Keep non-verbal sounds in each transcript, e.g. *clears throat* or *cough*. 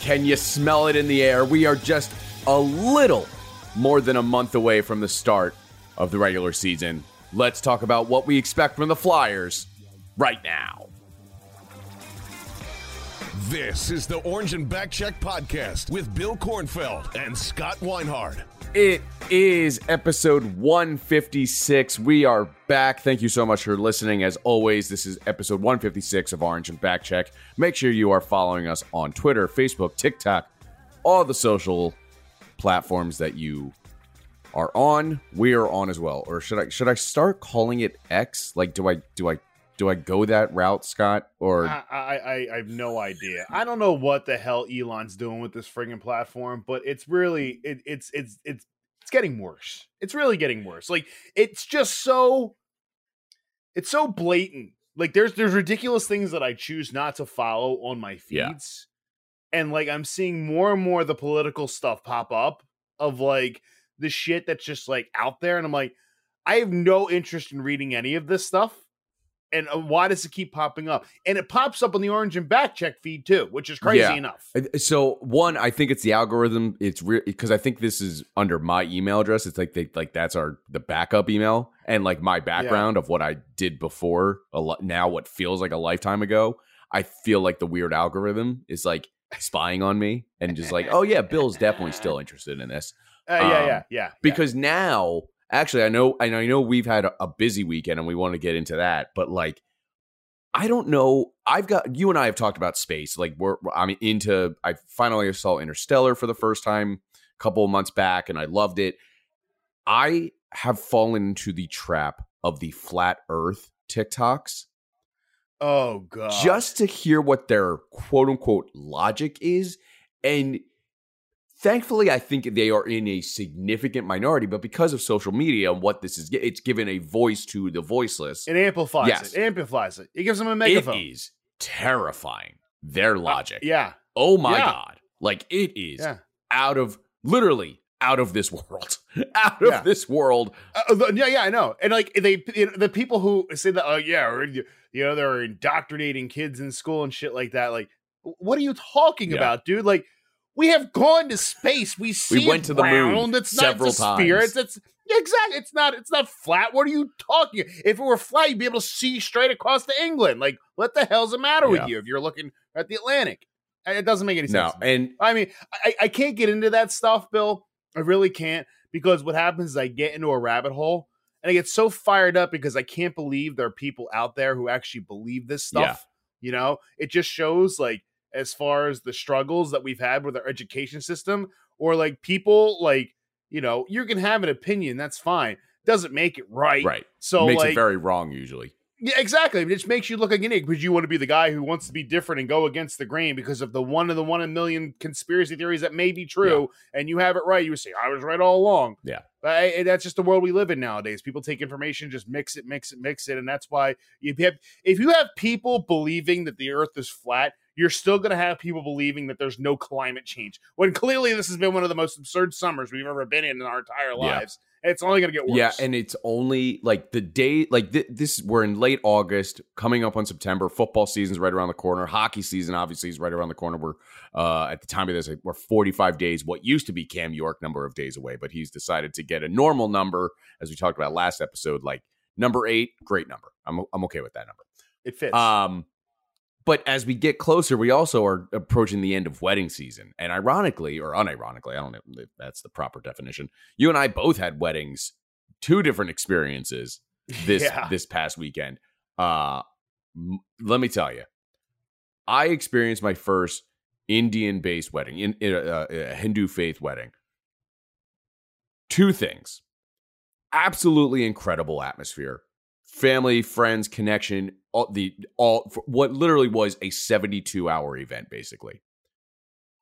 Can you smell it in the air? We are just a little more than a month away from the start of the regular season. Let's talk about what we expect from the Flyers right now. This is the Orange and Backcheck podcast with Bill Kornfeld and Scott Weinhard. It is episode 156. We are back. Thank you so much for listening. As always, this is episode 156 of Orange and Backcheck. Make sure you are following us on Twitter, Facebook, TikTok, all the social platforms that you are on. We are on as well. Or should I should I start calling it X? Like do I do I do I go that route, Scott? Or I, I, I have no idea. I don't know what the hell Elon's doing with this frigging platform, but it's really it, it's it's it's it's getting worse. It's really getting worse. Like it's just so it's so blatant. Like there's there's ridiculous things that I choose not to follow on my feeds. Yeah. And like I'm seeing more and more the political stuff pop up of like the shit that's just like out there and I'm like I have no interest in reading any of this stuff and uh, why does it keep popping up? And it pops up on the orange and back check feed too, which is crazy yeah. enough. So one, I think it's the algorithm. It's real because I think this is under my email address. It's like they like that's our the backup email and like my background yeah. of what I did before. A lot now, what feels like a lifetime ago. I feel like the weird algorithm is like spying on me and just like, *laughs* oh yeah, Bill's definitely still interested in this. Uh, yeah, um, yeah, yeah. Because now actually, I know, I know, we've had a, busy weekend and we want to get into that, but like, I don't know. I've got you and I have talked about space. Like we're I'm into. I finally saw Interstellar for the first time a couple of months back, and I loved it. I have fallen into the trap of the flat Earth TikToks. Oh god! Just to hear what their quote unquote logic is, and Thankfully, I think they are in a significant minority, but because of social media and what this is, it's given a voice to the voiceless. It amplifies yes. it. Amplifies it. It gives them a megaphone. It is terrifying. Their uh, logic. Uh, yeah. Oh my yeah. god. Like it is yeah. out of literally out of this *laughs* world. out of yeah. this world. Uh, uh yeah, yeah, I know. And like they, you know, the people who say that, oh yeah, you know, they're indoctrinating kids in school and shit like that. Like, what are you talking about, dude? Like we have gone to space. We see we went to the moon. It's several not the sphere. It's, it's exactly. It's not. It's not flat. What are you talking? If it were flat, you'd be able to see straight across to England. Like, what the hell's the matter yeah. with you? If you're looking at the Atlantic, it doesn't make any sense. No, and I mean, I, I can't get into that stuff, Bill. I really can't because what happens is I get into a rabbit hole and I get so fired up because I can't believe there are people out there who actually believe this stuff. Yeah. You know, it just shows like as far as the struggles that we've had with our education system or like people like you know you can have an opinion that's fine doesn't make it right. Right. So makes like, it very wrong usually yeah exactly it just makes you look like an idiot because you want to be the guy who wants to be different and go against the grain because of the one of the one in a million conspiracy theories that may be true yeah. and you have it right you say i was right all along yeah but that's just the world we live in nowadays people take information just mix it mix it mix it and that's why you have if you have people believing that the earth is flat you're still going to have people believing that there's no climate change when clearly this has been one of the most absurd summers we've ever been in in our entire lives. Yeah. It's only going to get worse. Yeah, and it's only like the day, like th- this. We're in late August, coming up on September. Football season's right around the corner. Hockey season obviously is right around the corner. We're uh, at the time of this, we're 45 days. What used to be Cam York number of days away, but he's decided to get a normal number, as we talked about last episode. Like number eight, great number. I'm I'm okay with that number. It fits. Um, but as we get closer, we also are approaching the end of wedding season. And ironically, or unironically, I don't know if that's the proper definition. You and I both had weddings, two different experiences *laughs* this yeah. this past weekend. Uh m- let me tell you. I experienced my first Indian based wedding, in, in a, a Hindu faith wedding. Two things. Absolutely incredible atmosphere family, friends, connection, all the all what literally was a 72 hour event basically.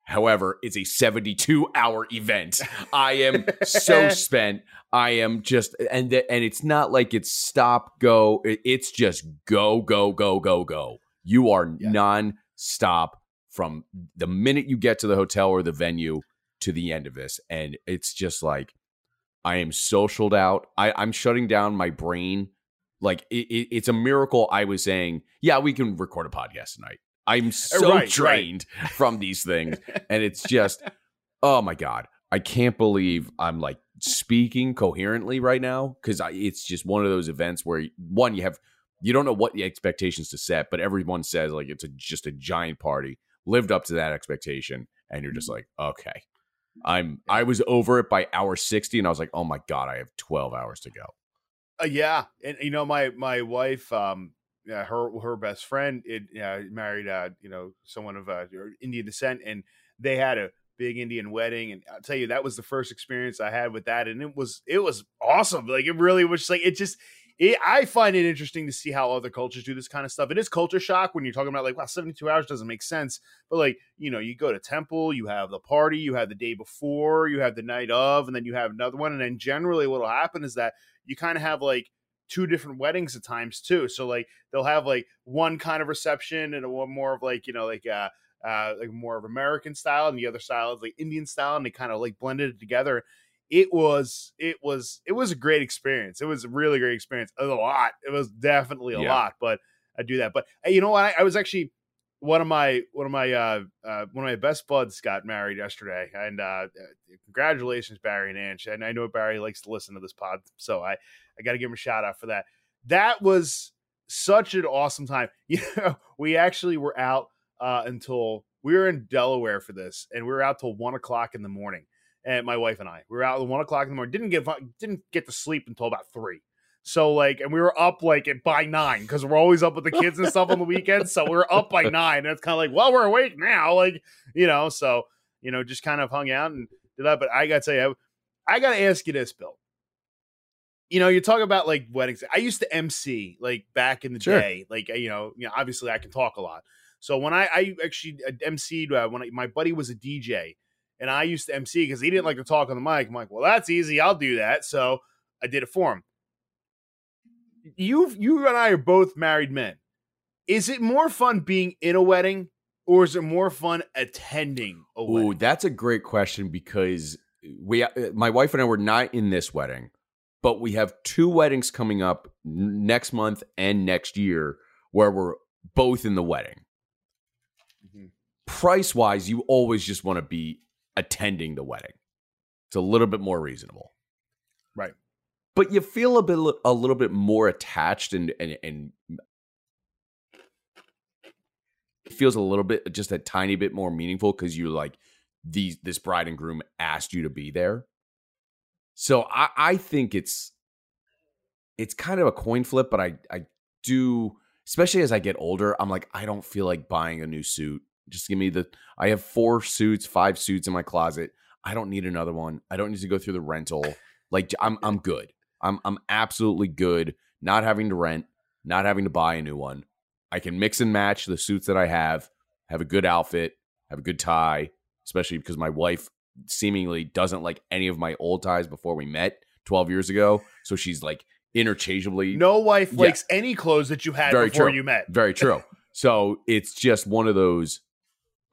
However, it's a 72 hour event. I am so *laughs* spent. I am just and and it's not like it's stop go. It's just go go go go go. You are yeah. non-stop from the minute you get to the hotel or the venue to the end of this and it's just like I am socialed out. I I'm shutting down my brain like it, it, it's a miracle. I was saying, yeah, we can record a podcast tonight. I'm *laughs* so right, right. drained from these things. *laughs* And it's just, oh my God. I can't believe I'm like speaking coherently right now because it's just one of those events where one, you have, you don't know what the expectations to set, but everyone says like it's a, just a giant party, lived up to that expectation. And you're just mm-hmm. like, okay. I'm I was over it by hour 60 and I was like, "Oh my god, I have 12 hours to go." Uh, yeah, and you know my my wife, um, her her best friend, it married, uh, you know, someone of uh, Indian descent, and they had a big Indian wedding, and I'll tell you that was the first experience I had with that, and it was it was awesome. Like it really was like it just it, I find it interesting to see how other cultures do this kind of stuff. It is culture shock when you're talking about like, wow, 72 hours doesn't make sense. But like, you know, you go to temple, you have the party, you have the day before, you have the night of, and then you have another one. And then generally what'll happen is that you kind of have like two different weddings at times too. So like they'll have like one kind of reception and a one more of like, you know, like uh uh like more of American style and the other style is like Indian style and they kind of like blended it together it was it was it was a great experience. It was a really great experience. a lot. It was definitely a yeah. lot, but I do that. But you know what? I, I, was actually one of my one of my uh, uh, one of my best buds got married yesterday, and uh, congratulations, Barry and Ange. And I know Barry likes to listen to this pod, so I I got to give him a shout out for that. That was such an awesome time. *laughs* You know, we actually were out uh, until we were in Delaware for this, and we were out till one o'clock in the morning and my wife and I. We were out at one o'clock in the morning. Didn't get didn't get to sleep until about three. So like, and we were up like at by nine because we're always up with the kids and stuff on the weekends. So we are up by *laughs* nine. And it's kind of like, well, we're awake now, like you know. So you know, just kind of hung out and did that. But I gotta tell you, I, I gotta ask you this, Bill. You know, you talk about like weddings. I used to MC like back in the sure. day. Like you know, you know, obviously I can talk a lot. So when I, I actually uh, MC'd uh, when I, my buddy was a DJ and I used to MC because he didn't like to talk on the mic. I'm like, well, that's easy. I'll do that. So I did it for him. You, you and I are both married men. Is it more fun being in a wedding, or is it more fun attending a wedding? Ooh, that's a great question because we, uh, my wife and I were not in this wedding, but we have two weddings coming up next month and next year where we're both in the wedding. Mm-hmm. Price wise, you always just want to be attending the wedding. It's a little bit more reasonable. But you feel a bit a little bit more attached and and, and feels a little bit just a tiny bit more meaningful because you like these this bride and groom asked you to be there. So I, I think it's it's kind of a coin flip, but I I do especially as I get older, I'm like, I don't feel like buying a new suit. Just give me the. I have four suits, five suits in my closet. I don't need another one. I don't need to go through the rental. Like I'm, I'm good. I'm, I'm absolutely good. Not having to rent, not having to buy a new one. I can mix and match the suits that I have. Have a good outfit. Have a good tie. Especially because my wife seemingly doesn't like any of my old ties before we met 12 years ago. So she's like interchangeably. No wife yeah. likes any clothes that you had Very before true. you met. Very true. so it's just one of those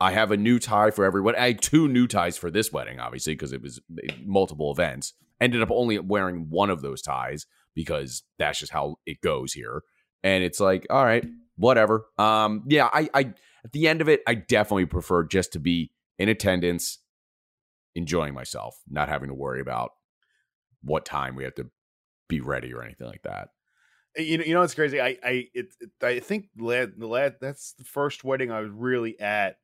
I have a new tie for everyone. I had two new ties for this wedding, obviously, because it was eh, multiple events. Ended up only wearing one of those ties because that's just how it goes here. And it's like, all right, whatever. Um, yeah, I, I at the end of it, I definitely prefer just to be in attendance, enjoying myself, not having to worry about what time we have to be ready or anything like that. You know, you know, it's crazy. I, I, it, it I think lad, lad, that's the first wedding I was really at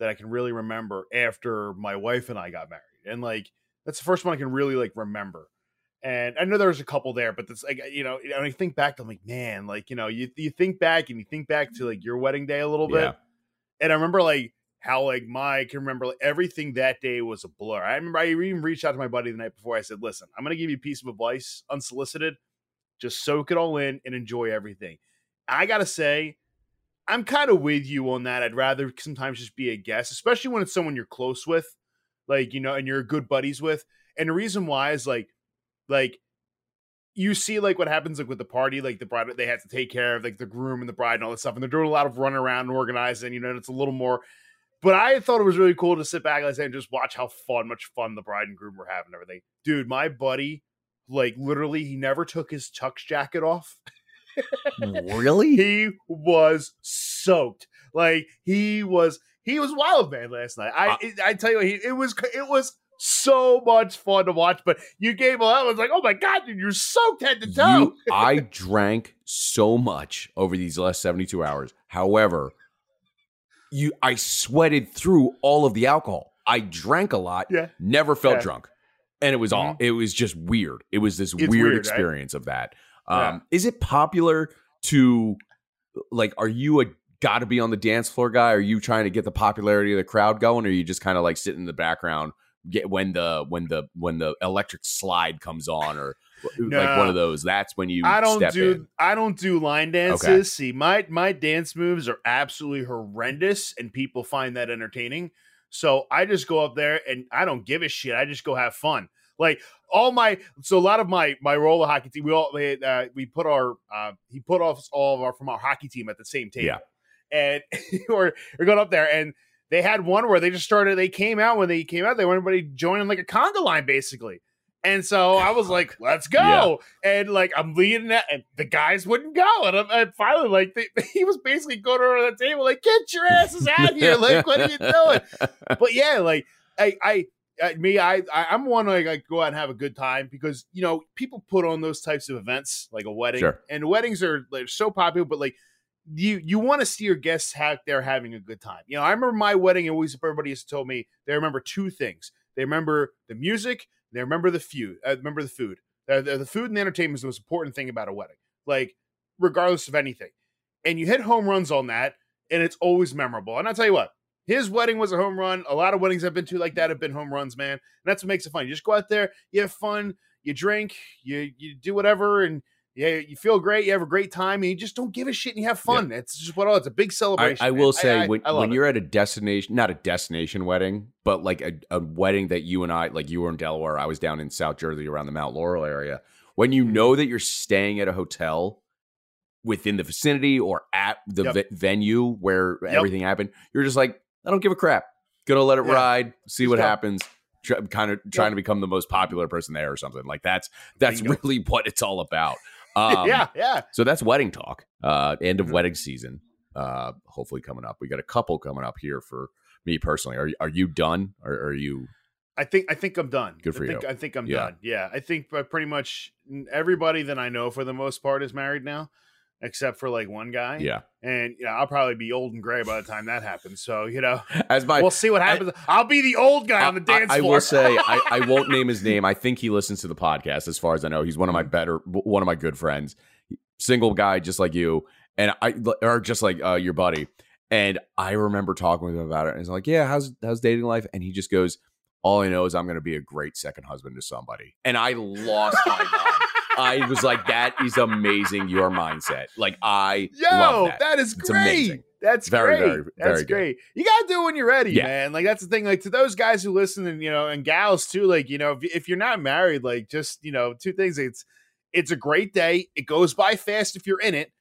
that I can really remember after my wife and I got married. And like that's the first one I can really like remember. And I know there was a couple there, but that's like you know, and I think back, I'm like, man, like you know, you you think back and you think back to like your wedding day a little bit, yeah. and I remember like how like my I can remember like, everything that day was a blur. I remember I even reached out to my buddy the night before. I said, listen, I'm gonna give you a piece of advice, unsolicited, just soak it all in and enjoy everything. I gotta say, I'm kind of with you on that. I'd rather sometimes just be a guest, especially when it's someone you're close with, like you know, and you're good buddies with. And the reason why is like, like you see like what happens like with the party, like the bride they have to take care of like the groom and the bride and all that stuff, and they're doing a lot of running around and organizing. You know, and it's a little more. But I thought it was really cool to sit back like, and just watch how fun, much fun the bride and groom were having. And everything, dude. My buddy, like literally, he never took his tux jacket off. *laughs* really? He was soaked. Like he was he was wild man last night. I Uh, I tell you, he, it was it was so much fun to watch. But you gave a I was like, oh my god, dude, you're soaked head to toe. You, *laughs* I drank so much over these last 72 hours. However, you I sweated through all of the alcohol. I drank a lot, Yeah. never felt Yeah. drunk. And it was all it was just weird. It was this weird, weird, right? experience of that. Um Yeah. is it popular to like are you a gotta be on the dance floor guy? Are you trying to get the popularity of the crowd going or are you just kind of like sitting in the background get when the when the when the electric slide comes on or like one of those that's when you I don't step do in. I don't do line dances. Okay. See, my my dance moves are absolutely horrendous, and people find that entertaining. So I just go up there and I don't give a shit. I just go have fun. Like all my so a lot of my my roller hockey team, we all we, uh, we put our uh, he put off all of our from our hockey team at the same table, Yeah. And *laughs* we're we're going up there and. They had one where they just started. They came out when they came out. They want everybody joining like a conga line, basically. And so I was like, *laughs* "Let's go!" And like I'm leading that, and the guys wouldn't go. And, I'm, and finally, like they, *laughs* he was basically going around the table, like, "Get your asses out here! Like, what are you doing?" But yeah, like I, I, I me, I, I I'm one like I go out and have a good time because you know people put on those types of events like a wedding, Sure. and weddings are like so popular, but like you you want to see your guests have they're having a good time. You know, I remember my wedding. Always everybody has told me they remember two things. They remember the music. They remember the food. Uh, remember the food. Uh, the, the food and the entertainment is the most important thing about a wedding. Like regardless of anything, and you hit home runs on that, and it's always memorable. And I'll tell you what. His wedding was a home run. A lot of weddings I've been to like that have been home runs, man. And that's what makes it fun. You just go out there, you have fun, you drink, you you do whatever, and yeah, you feel great. You have a great time, and you just don't give a shit and you have fun. It's just what all. It's a big celebration. I man. will say I, when, I love when you're at a destination, not a destination wedding, but like a, a wedding that you and I, like you were in Delaware, I was down in South Jersey around the Mount Laurel area. When you Mm-hmm. know that you're staying at a hotel within the vicinity or at the Yep. ve- venue where Yep. everything happened, you're just like, I don't give a crap. Gonna let it Yeah. ride, see Just what go. happens. Try, kind of trying to become the most popular person there or something like that's that's Bingo. really *laughs* what it's all about. Um, *laughs* yeah, yeah. so that's wedding talk. Uh, end of wedding season. Uh, hopefully coming up. We got a couple coming up here for me personally. Are are you done? Or are you? I think I think I'm done. Good for I think, you. I think I'm Yeah. done. Yeah, I think uh, pretty much everybody that I know for the most part is married now, except for like one guy. Yeah. and you know, I'll probably be old and gray by the time that happens. So you know, *laughs* As my we'll see what happens. I, will be the old guy on the I- dance I, floor. I will say *laughs* I, I won't name his name. I think he listens to the podcast. As far as I know, he's one of my better, one of my good friends. Single guy, just like you, and I or just like uh, your buddy. And I remember talking with him about it. And he's like, "Yeah, how's how's dating life?" And he just goes, "All I know is I'm going to be a great second husband to somebody." And I lost my *laughs* mind. I was like, "That is amazing, your mindset." Like I Yo, love that. that is great. That's Very, great. very, that's very good. great. You gotta do it when you're ready, Yeah. man. Like that's the thing. Like to those guys who listen and you know, and gals too. Like you know, if, if you're not married, like just you know, two things. It's it's a great day. It goes by fast if you're in it,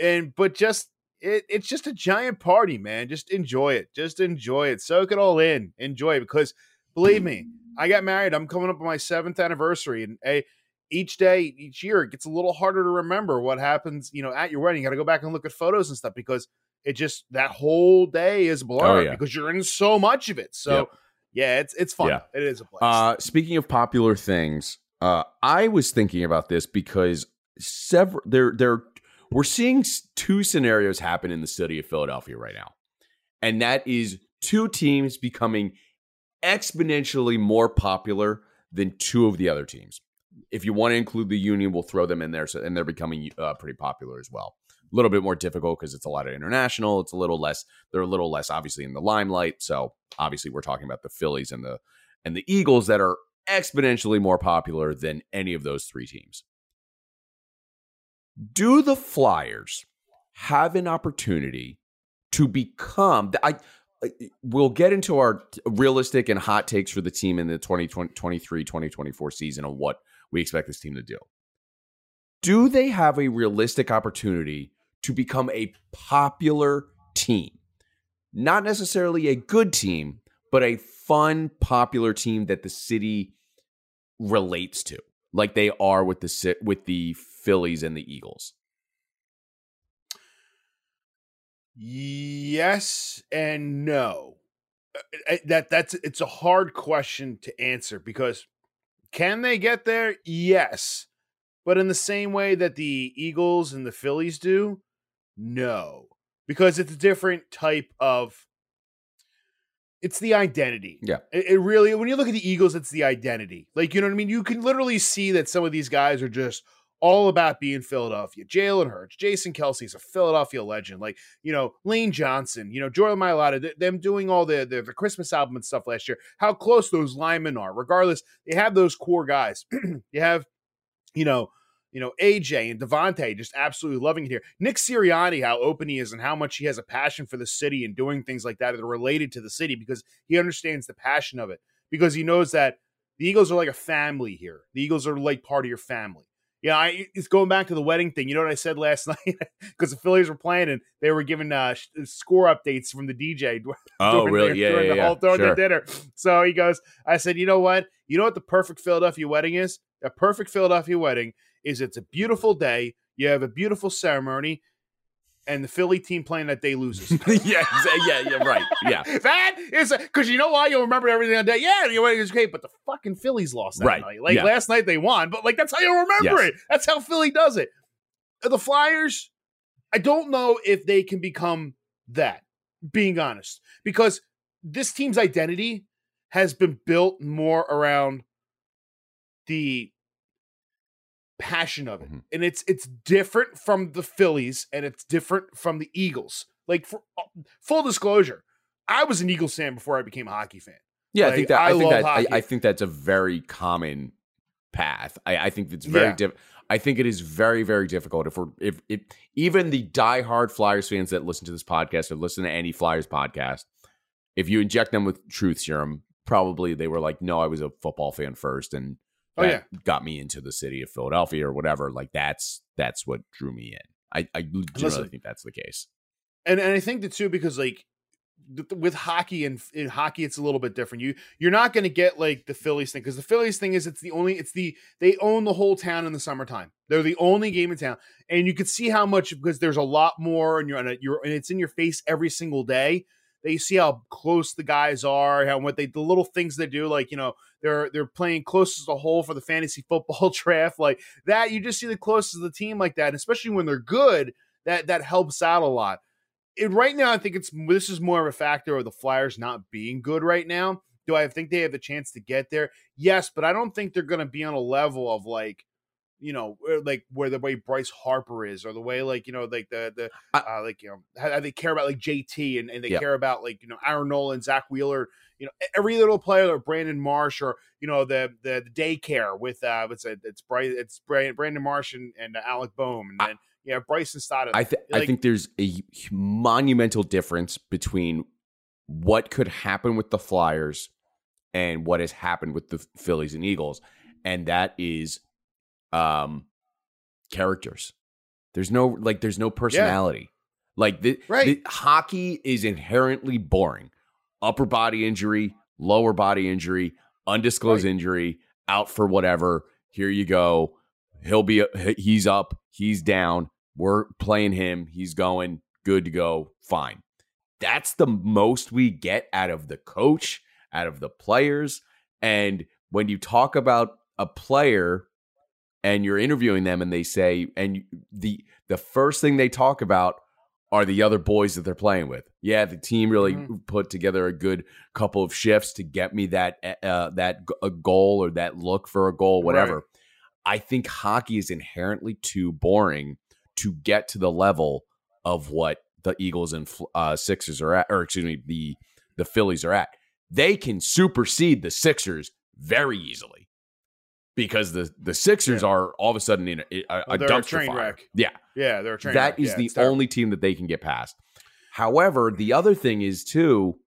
and but just it, it's just a giant party, man. Just enjoy it. Just enjoy it. Soak it all in. Enjoy it because believe me, I got married. I'm coming up on my seventh anniversary, and a each day, each year, it gets a little harder to remember what happens. You know, at your wedding, you got to go back and look at photos and stuff because it just that whole day is a blur Oh, yeah. because you're in so much of it. So Yep. yeah, it's it's fun. Yeah. It is a blast. Uh, speaking of popular things, uh, I was thinking about this because several there there we're seeing two scenarios happen in the city of Philadelphia right now, and that is two teams becoming exponentially more popular than two of the other teams. If you want to include the Union, we'll throw them in there, so, and they're becoming uh, pretty popular as well. A little bit more difficult because it's a lot of international. It's a little less. They're a little less obviously in the limelight. So obviously, we're talking about the Phillies and the and the Eagles that are exponentially more popular than any of those three teams. Do the Flyers have an opportunity to become? I we'll get into our realistic and hot takes for the team in the 2023 2024 season on what we expect this team to do. Do they have a realistic opportunity to become a popular team? Not necessarily a good team, but a fun, popular team that the city relates to, like they are with the with the Phillies and the Eagles. Yes and no. Uh, That that's it's a hard question to answer because can they get there? Yes. But in the same way that the Eagles and the Phillies do, no. Because it's a different type of it's the identity. Yeah. It, it really when you look at the Eagles, it's the identity. Like, you know what I mean? You can literally see that some of these guys are just all about being Philadelphia. Jalen Hurts, Jason Kelce's a Philadelphia legend. Like, you know, Lane Johnson, you know, Jordan Mailata, th- them doing all the, the the Christmas album and stuff last year. How close those linemen are. Regardless, they have those core guys. *clears throat* you have, you know, you know, AJ and DeVonta just absolutely loving it here. Nick Sirianni, how open he is and how much he has a passion for the city and doing things like that that are related to the city because he understands the passion of it. Because he knows that the Eagles are like a family here. The Eagles are like part of your family. Yeah, I, it's going back to the wedding thing. You know what I said last *laughs* night because the Phillies were playing and they were giving uh, score updates from the DJ. *laughs* Oh, during really? their- Yeah, during yeah, the yeah. whole during Sure. the dinner. So he goes, I said, you know what? You know what the perfect Philadelphia wedding is? A perfect Philadelphia wedding is it's a beautiful day. You have a beautiful ceremony, and the Philly team playing that day loses. *laughs* yeah, yeah, yeah, right. Yeah. *laughs* that is because you know why you'll remember everything on that. Yeah, your wedding is great, but the fucking Phillies lost that Right, night. Like yeah. last night they won, but like that's how you remember Yes. it. That's how Philly does it. The Flyers, I don't know if they can become that. Being honest, because this team's identity has been built more around the passion of it Mhm. and it's it's different from the phillies and it's different from the eagles like for uh, full disclosure i was an eagles fan before i became a hockey fan Yeah, I think that I I, think that I. I think that's a very common path. I, I think it's very Yeah. diff- I think it is very, very difficult if we're if if even the diehard Flyers fans that listen to this podcast or listen to any Flyers podcast, if you inject them with truth serum, probably they were like, no, I was a football fan first, and Oh, yeah. got me into the city of Philadelphia or whatever. Like that's that's what drew me in. I I generally think that's the case. and and I think that too because like with hockey and in hockey it's a little bit different. You you're not going to get like the Phillies thing because the Phillies thing is it's the only it's the they own the whole town in the summertime. They're the only game in town, and you can see how much because there's a lot more and you're on a, you're and it's in your face every single day. That you see how close the guys are, how what they the little things they do, like you know they're they're playing closest to the hole for the fantasy *laughs* football draft, like that. You just see the closest of the team like that, and especially when they're good. That that helps out a lot it, right now, I think it's this is more of a factor of the Flyers not being good right now. Do I think they have the chance to get there? Yes, but I don't think they're going to be on a level of like, you know, like where the way Bryce Harper is, or the way like you know, like the the I- uh, like you know how, they care about like JT and, and they Yeah. care about like you know Aaron Nola, Zack Wheeler, you know every little player, or Brandon Marsh, or you know the the, the daycare with uh it's a, it's Bryce it's Bra- Brandon Marsh and, and Alec Bohm, and I- then yeah Bryson Stott. I, th- I think there's a monumental difference between what could happen with the Flyers and what has happened with the Phillies and Eagles, and that is um characters. There's no like there's no personality. Like the, Right. the hockey is inherently boring. Upper body injury, lower body injury, undisclosed Right. injury, out for whatever. Here you go. He'll be he's up, he's down. We're playing him. He's going good to go. Fine. That's the most we get out of the coach, out of the players. And when you talk about a player and you're interviewing them and they say and the the first thing they talk about are the other boys that they're playing with. Yeah, the team really Mhm. put together a good couple of shifts to get me that uh, that g- a goal or that look for a goal, whatever. I think hockey is inherently too boring to get to the level of what the Eagles and uh, Sixers are at, or excuse me, the the Phillies are at. They can supersede the Sixers very easily because the the Sixers Yeah. are all of a sudden in a, a, Well, a they're a dumpster train fire. wreck. Yeah, Yeah, they're a train that is Yeah, the only team that they can get past. However, the other thing is too,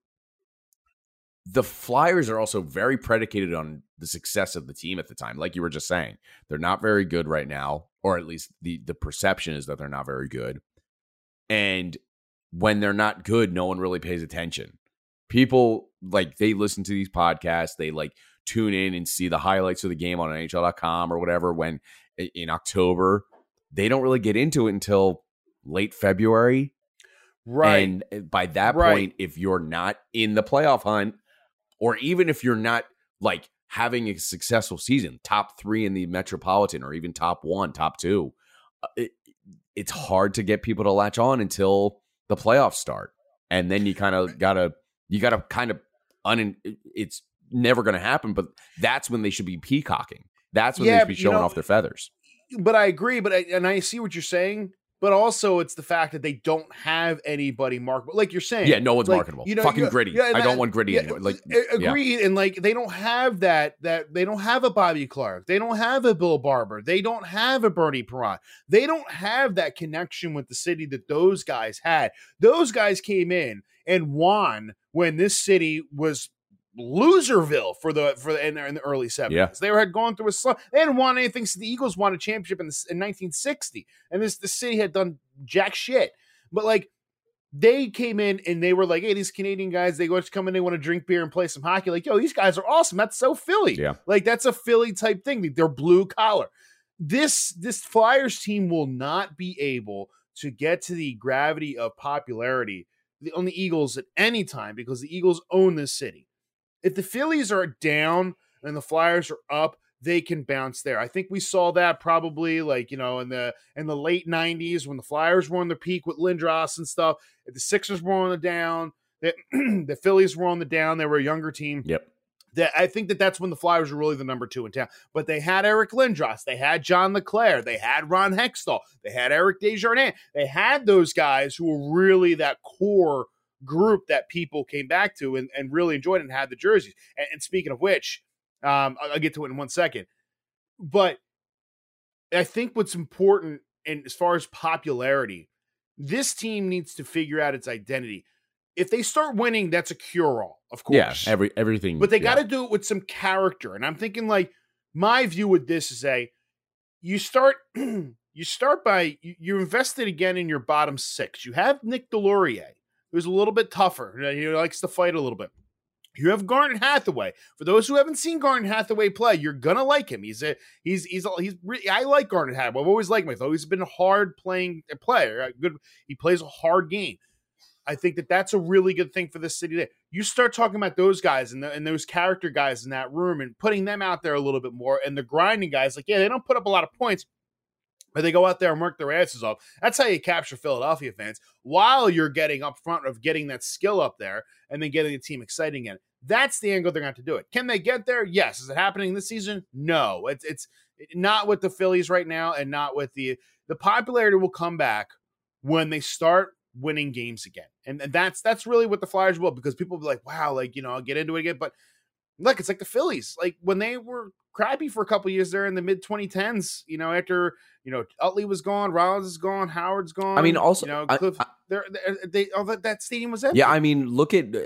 the Flyers are also very predicated on the success of the team at the time. Like you were just saying, they're not very good right now, or at least the the perception is that they're not very good. And when they're not good, no one really pays attention. People like they listen to these podcasts, they like tune in and see the highlights of the game on NHL.com or whatever when in October. They don't really get into it until late February. Right. And uh, by that Right. point, if you're not in the playoff hunt, or even if you're not like having a successful season, top three in the Metropolitan, or even top one, top two, uh, it, it's hard to get people to latch on until the playoffs start, and then you kind of gotta you gotta kind of un. It's never going to happen, but that's when they should be peacocking. That's when Yeah, they should be but you showing know- off their feathers. but I agree. But I, and I see what you're saying. But also, it's the fact that they don't have anybody marketable. Like you're saying, Yeah, no one's like, marketable. you know, Fucking yeah, gritty. yeah, I don't that- want gritty yeah, anymore. Like, agreed. And like they don't have that. That they don't have a Bobby Clarke. They don't have a Bill Barber. They don't have a Bernie Parent. They don't have that connection with the city that those guys had. Those guys came in and won when this city was loserville for the for the in, in the early 70s. Yeah. They were had gone through a slump. They hadn't won anything since the Eagles won a championship in, the, in 1960. And this the city had done jack shit. But like they came in and they were like, hey, these Canadian guys, they go to come in, they want to drink beer and play some hockey. Like, yo, these guys are awesome. That's so Philly. Yeah. Like that's a Philly type thing. They're blue collar. This this Flyers team will not be able to get to the gravity of popularity the- on the Eagles at any time because the Eagles own this city. If the Phillies are down and the Flyers are up, they can bounce there. I think we saw that probably like you know in the in the late '90s when the Flyers were on their peak with Lindros and stuff. If the Sixers were on the down. The, *clears throat* the Phillies were on the down. They were a younger team yep. that I think that that's when the Flyers were really the number two in town. But they had Eric Lindros, they had John LeClair, they had Ron Hextall, they had Eric Desjardins, they had those guys who were really that core group that people came back to and, and really enjoyed and had the jerseys. And, and speaking of which, um, I'll, I'll get to it in one second. But I think what's important, and as far as popularity, this team needs to figure out its identity. If they start winning, that's a cure-all, of course. Yeah. Every everything. But they yeah. got to do it with some character. And I'm thinking like my view with this is a you start *clears throat* you start by you, you invested again in your bottom six. You have Nick Deslauriers, who's a little bit tougher. He likes to fight a little bit. You have Garnet Hathaway. For those who haven't seen Garnet Hathaway play, you're gonna like him. He's a he's he's he's re- I like Garnet Hathaway. I've always liked him. I've always been a hard playing player. Good, he plays a hard game. I think that that's a really good thing for this city. There, you start talking about those guys and, the, and those character guys in that room and putting them out there a little bit more. And the grinding guys, like yeah, they don't put up a lot of points, but they go out there and work their asses off. That's how you capture Philadelphia fans while you're getting up front of getting that skill up there and then getting the team exciting again. That's the angle they're going to have to do it. Can they get there? Yes. Is it happening this season? No. It's it's not with the Phillies right now, and not with the the popularity will come back when they start winning games again. And, and that's that's really what the Flyers will because people will be like, wow, like you know, I'll get into it again. But look, it's like the Phillies. Like when they were crappy for a couple years there in the mid 2010s, you know, after you know Utley was gone, Rollins is gone, Howard's gone. I mean, also, you know, Cliff, I- they're, they're, they all that, that stadium was empty. Yeah, I mean, look at uh,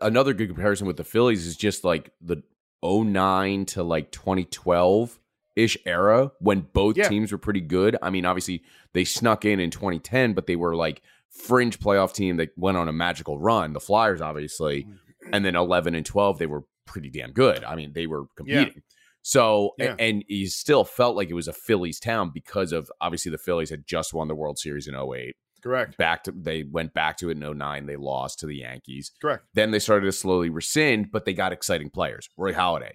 another good comparison with the Phillies is just like the 09 to like 2012 ish era when both Yeah. teams were pretty good. I mean, obviously they snuck in in 2010, but they were like fringe playoff team that went on a magical run. The Flyers, obviously, and then 11 and 12, they were pretty damn good. I mean, they were competing. So, Yeah. and he still felt like it was a Phillies town because of obviously the Phillies had just won the World Series in 08. correct, Back to they went back to it in 09. They lost to the Yankees. correct. Then they started to slowly rescind, but they got exciting players. Roy Halladay,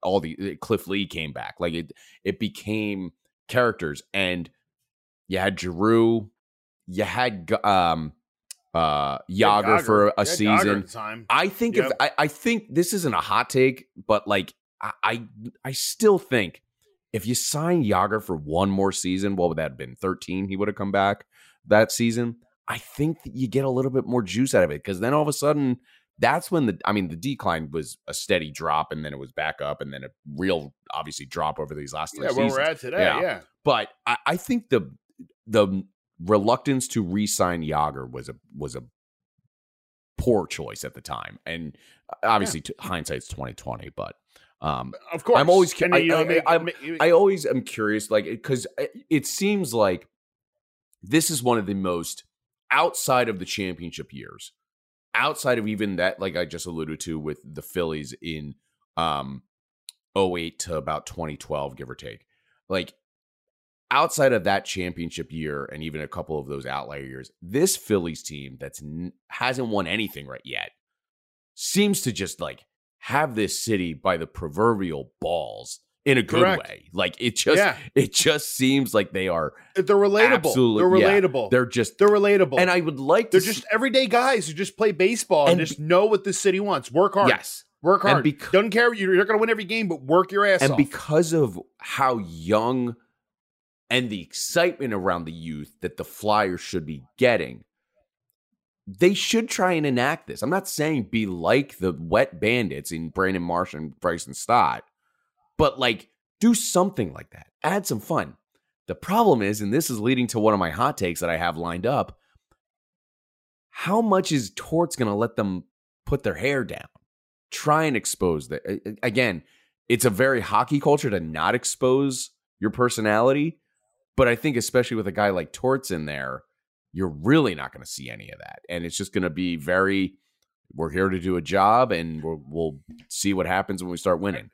all the Cliff Lee came back. Like it, it became characters, and you had Giroux, you had um, uh, Jagr, Jagr. for a season. I think if I, I think this isn't a hot take, but like I, I I still think if you sign Jagr for one more season, what would that have been? Thirteen, he would have come back that season. I think that you get a little bit more juice out of it because then all of a sudden that's when the I mean the decline was a steady drop and then it was back up and then a real obviously drop over these last three Yeah, where seasons. we're at today. Yeah. Yeah, But I, I think the the reluctance to re-sign Jagr was a was a poor choice at the time, and obviously t- hindsight's twenty twenty. But um, of course. I'm always cu- I- you know, I- make- I'm- make- I always am curious, like because it seems like this is one of the most outside of the championship years, outside of even that, like I just alluded to with the Phillies in um 08 to about 2012, give or take. Like outside of that championship year and even a couple of those outlier years, this Phillies team that's n- hasn't won anything right yet seems to just like have this city by the proverbial balls in a good Correct. way. Like it just Yeah. it just seems like they are They're relatable. Absolutely, They're yeah. relatable. they're just They're relatable. and I would like to they're see- just everyday guys who just play baseball and, And just know what the city wants. Work hard. yes. Work hard. bec- Don't care. You're not going to win every game, but work your ass and off. because of how young and the excitement around the youth that the Flyers should be getting, they should try and enact this. I'm not saying be like the wet bandits in Brandon Marsh and Bryson Stott, but like do something like that. Add some fun. The problem is, and this is leading to one of my hot takes that I have lined up. How much is Torts going to let them put their hair down? Try and expose that. Again, it's a very hockey culture to not expose your personality. But I think, especially with a guy like Torts in there, you're really not going to see any of that. And it's just going to be very, we're here to do a job and we'll, we'll see what happens when we start winning.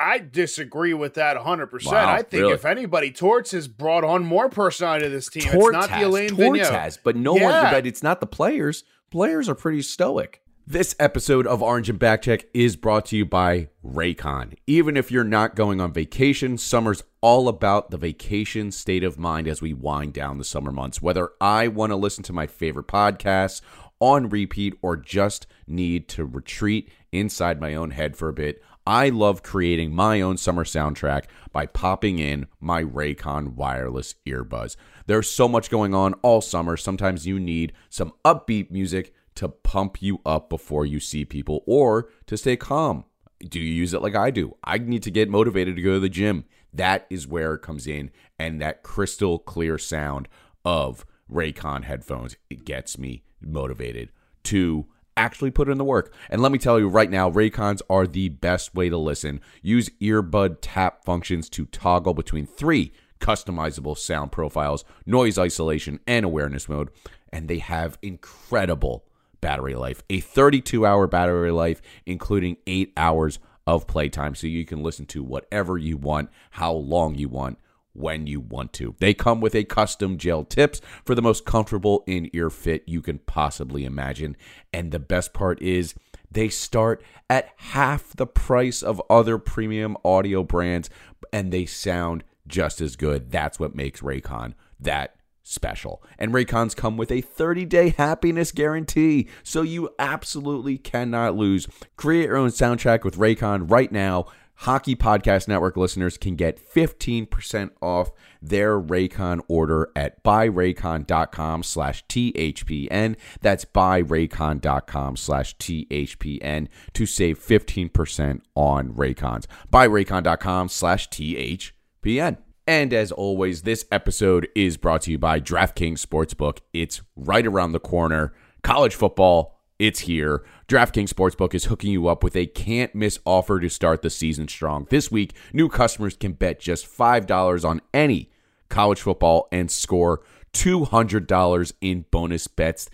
I disagree with that 100%. Wow, I think really? if anybody, Torts has brought on more personality to this team. Torts it's not has, the Alain Torts Vigneault. has, but no one, but it's not the players. Players are pretty stoic. This episode of Orange and Backcheck is brought to you by Raycon. Even if you're not going on vacation, summer's all about the vacation state of mind as we wind down the summer months. Whether I want to listen to my favorite podcasts on repeat or just need to retreat inside my own head for a bit, I love creating my own summer soundtrack by popping in my Raycon wireless earbuds. There's so much going on all summer. Sometimes you need some upbeat music to pump you up before you see people or to stay calm. Do you use it like I do? I need to get motivated to go to the gym. That is where it comes in, and that crystal clear sound of Raycon headphones it gets me motivated to actually put in the work. And let me tell you right now, Raycons are the best way to listen. Use earbud tap functions to toggle between three customizable sound profiles, noise isolation, and awareness mode, and they have incredible battery life. A 32 hour battery life, including eight hours of playtime, so you can listen to whatever you want, how long you want, when you want to. They come with a custom gel tips for the most comfortable in ear fit you can possibly imagine. And the best part is, they start at half the price of other premium audio brands, and they sound just as good. That's what makes Raycon that special. And Raycons come with a 30 day happiness guarantee, so you absolutely cannot lose. Create your own soundtrack with Raycon right now. Hockey Podcast Network listeners can get 15% off their Raycon order at buyraycon.com slash THPN. That's buyraycon.com slash THPN to save 15% on Raycons. Buyraycon.com slash THPN. And as always, this episode is brought to you by DraftKings Sportsbook. It's right around the corner. College football, it's here. DraftKings Sportsbook is hooking you up with a can't miss offer to start the season strong. This week, new customers can bet just $5 on any college football and score $200 in bonus bets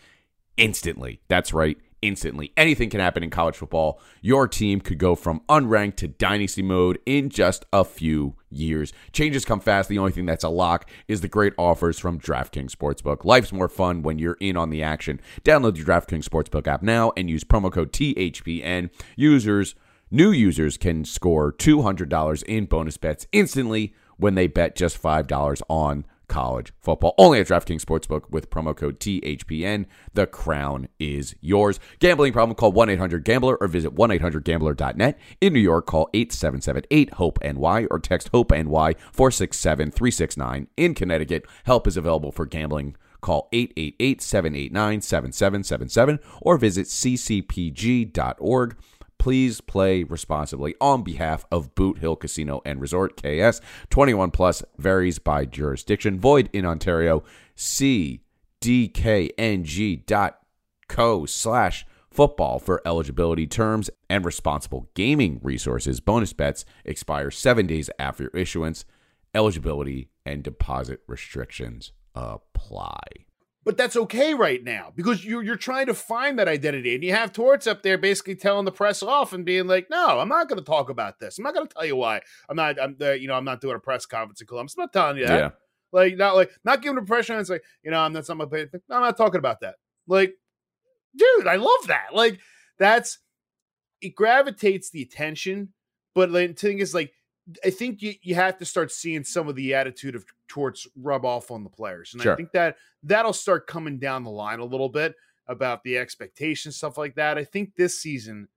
instantly. That's right, instantly. Anything can happen in college football. Your team could go from unranked to dynasty mode in just a few years. Changes come fast. The only thing that's a lock is the great offers from DraftKings Sportsbook. Life's more fun when you're in on the action. Download the DraftKings Sportsbook app now and use promo code THPN. Users, new users can score $200 in bonus bets instantly when they bet just $5 on college football. Only at DraftKings Sportsbook with promo code THPN. The crown is yours. Gambling problem? Call 1-800-GAMBLER or visit 1-800-GAMBLER.net. In New York, call 877-8-HOPE-NY or text HOPE-NY 467-369. In Connecticut, help is available for gambling. Call 888-789-7777 or visit ccpg.org. Please play responsibly on behalf of Boot Hill Casino and Resort KS. 21 plus varies by jurisdiction. Void in Ontario. See dkng.co slash football for eligibility terms and responsible gaming resources. Bonus bets expire seven days after issuance. Eligibility and deposit restrictions apply. But that's okay right now because you're you're trying to find that identity, and you have Torts up there basically telling the press off and being like, "No, I'm not going to talk about this. I'm not going to tell you why. I'm not. I'm the, you know I'm not doing a press conference in Columbus. I'm not telling you that. Yeah. Like not like not giving impression. It's like you know I'm not something. No, I'm not talking about that. Like, dude, I love that. Like that's it gravitates the attention, but the thing is like I think you, you have to start seeing some of the attitude of Torts rub off on the players. And Sure. I think that that'll start coming down the line a little bit about the expectations, stuff like that. I think this season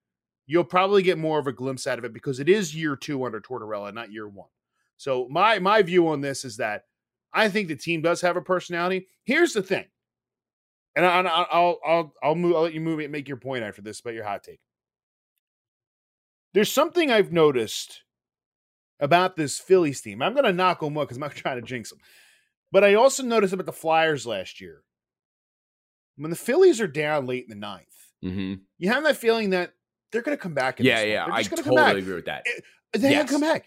you'll probably get more of a glimpse out of it because it is year two under Tortorella, not year one. So my my view on this is that I think the team does have a personality. Here's the thing, and I, I'll I'll I'll I'll, move, I'll let you move it, make your point after this about your hot take. There's something I've noticed about this Phillies team. I'm going to knock on wood because I'm not *laughs* trying to jinx them, but I also noticed about the Flyers last year. When the Phillies are down late in the ninth, hmm you have that feeling that they're going to come back. In Yeah, yeah. I totally back. agree with that. They're Yes. going to come back.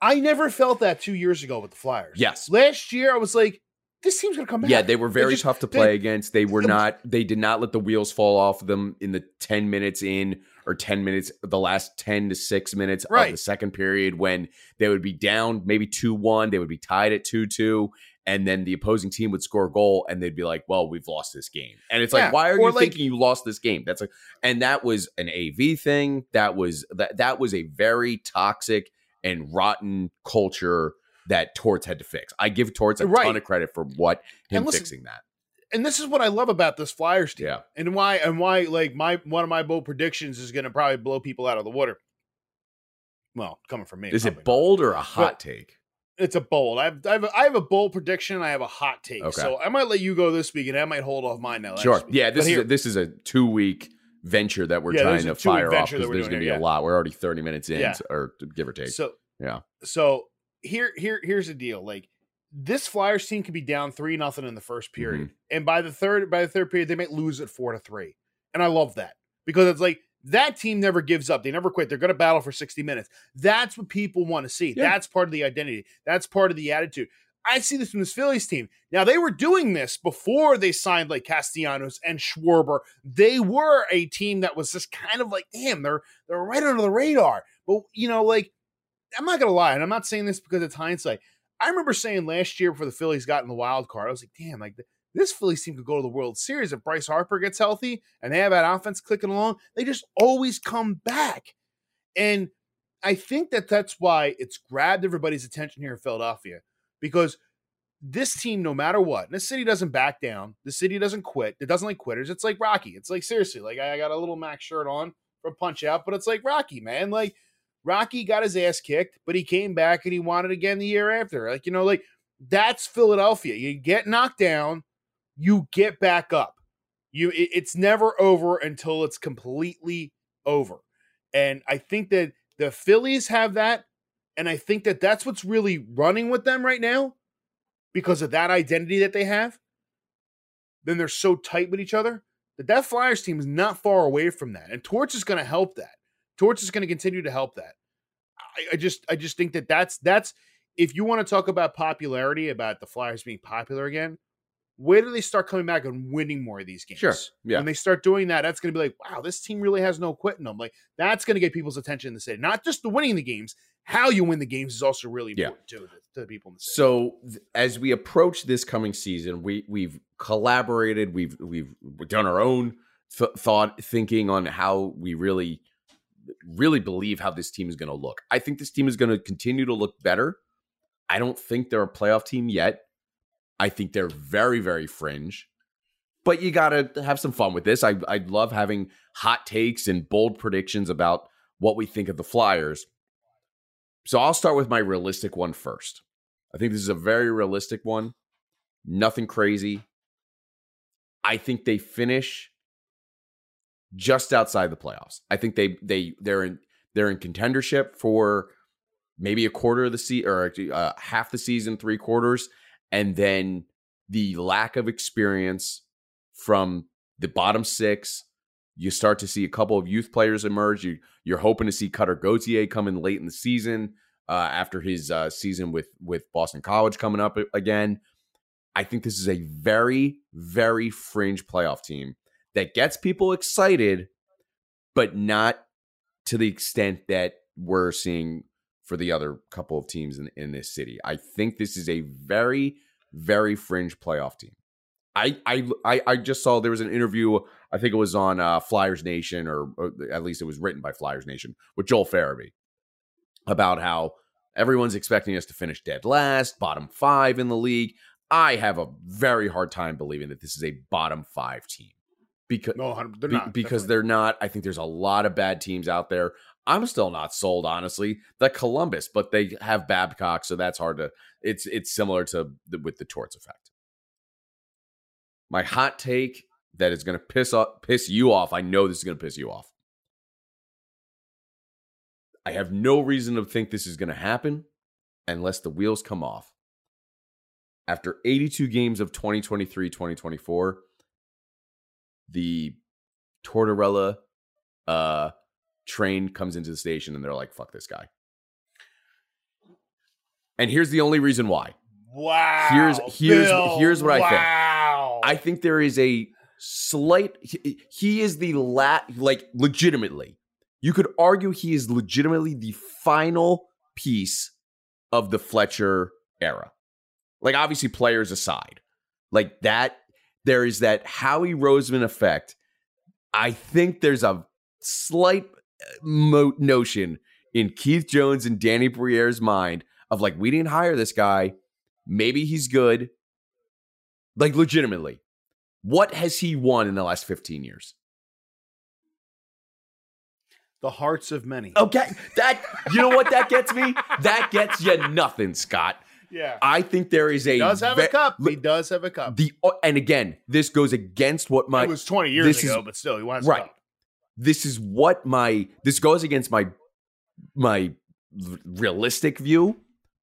I never felt that two years ago with the Flyers. Yes. Last year, I was like, this team's to come back. Yeah, they were very just- tough to they- play against. They were they- not. They did not let the wheels fall off of them in the ten minutes in or ten minutes, the last ten to six minutes of the second period when they would be down maybe two one. They would be tied at two two, and then the opposing team would score a goal, and they'd be like, "Well, we've lost this game." And it's Yeah, like, why are you like- thinking you lost this game? That's like, and that was an AV thing. That was that that was a very toxic and rotten culture that Torts had to fix. I give Torts a Right. ton of credit for what him listen, fixing that. and this is what I love about this Flyers team. Yeah. And why and why like my one of my bold predictions is going to probably blow people out of the water. Well, coming from me. Is it not. bold or a hot But- take? It's a bold. I have, I have, a, I have a bold prediction. I have a hot take. Okay. So I might let you go this week, and I might hold off mine now. Sure. Yeah, this But is here- a, this is a two week venture that we're Yeah, trying to fire off because there's going to be here, a lot. We're already thirty minutes in, Yeah. so- or give or take. So yeah. So here here here's the deal. Like this Flyers team could be down three nothing in the first period, Mm-hmm. and by the third by the third period they might lose it four to three. And I love that because it's like that team never gives up. They never quit. They're going to battle for sixty minutes. That's what people want to see. Yeah. That's part of the identity. That's part of the attitude. I see this from this Phillies team. Now they were doing this before they signed like Castellanos and Schwarber. They were a team that was just kind of like, damn, they're they're right under the radar. But you know, like I'm not gonna lie, and I'm not saying this because it's hindsight. I remember saying last year before the Phillies got in the wild card, I was like, damn, like this Phillies team could go to the World Series if Bryce Harper gets healthy and they have that offense clicking along. They just always come back, and I think that that's why it's grabbed everybody's attention here in Philadelphia because this team, no matter what, and the city doesn't back down. The city doesn't quit. It doesn't like quitters. It's like Rocky. It's like seriously, like I got a little Max shirt on for Punch Out, but it's like Rocky, man. Like Rocky got his ass kicked, but he came back and he won it again the year after. Like, you know, like that's Philadelphia. You get knocked down, you get back up. You it- it's never over until it's completely over. And I think that the Phillies have that and I think that that's what's really running with them right now because of that identity that they have. Then they're so tight with each other that that Flyers team is not far away from that. And Torts is going to help that. Torts is going to continue to help that. I, I just I just think that that's that's if you want to talk about popularity about the Flyers being popular again, where do they start coming back and winning more of these games? Sure. Yeah. When they start doing that, that's going to be like, wow, this team really has no quit in them. Like that's going to get people's attention in the city. Not just the winning the games, how you win the games is also really important too to, to the people in the city. So th- as we approach this coming season, we we've collaborated, we've we've done our own th- thought thinking on how we really really believe how this team is going to look. I think this team is going to continue to look better. I don't think they're a playoff team yet. I think they're very very fringe. But you got to have some fun with this. I I love having hot takes and bold predictions about what we think of the Flyers. So I'll start with my realistic one first. I think this is a very realistic one. Nothing crazy. I think they finish just outside the playoffs. I think they they they're in they're in contendership for maybe a quarter of the season or uh, half the season, three quarters, and then the lack of experience from the bottom six. You start to see a couple of youth players emerge. You you're hoping to see Cutter Gauthier come in late in the season uh, after his uh, season with with Boston College coming up again. I think this is a very, very fringe playoff team that gets people excited, but not to the extent that we're seeing for the other couple of teams in, in this city. I think this is a very, very fringe playoff team. I, I I just saw there was an interview. I think it was on uh, Flyers Nation, or, or, at least it was written by Flyers Nation with Joel Farabee about how everyone's expecting us to finish dead last, bottom five in the league. I have a very hard time believing that this is a bottom five team because no, they're not, be, because definitely. they're not. I think there's a lot of bad teams out there. I'm still not sold, honestly. The Columbus, but they have Babcock, so that's hard to. It's it's similar to the, with the Torts effect. My hot take that is going to piss off, piss you off. I know this is going to piss you off. I have no reason to think this is going to happen unless the wheels come off. After 82 games of 2023 2024, the Tortorella uh, train comes into the station and they're like, fuck this guy. And here's the only reason why. Wow. Here's here's Bill, here's what wow. I think. I think there is a slight he, he is the lat like legitimately. You could argue he is legitimately the final piece of the Fletcher era. Like obviously players aside. Like that there is that Howie Roseman effect. I think there's a slight uh, mo- notion in Keith Jones and Danny Briere's mind of like, we didn't hire this guy. Maybe he's good. Like, legitimately, what has he won in the last 15 years? The hearts of many. Okay. That, you know what that gets me? That gets you nothing, Scott. Yeah. I think there is a. He does have ve- a cup. He does have a cup. The, oh, and again, this goes against what my. it was 20 years ago, is- but still, he wants right. this is what my this goes against my my realistic view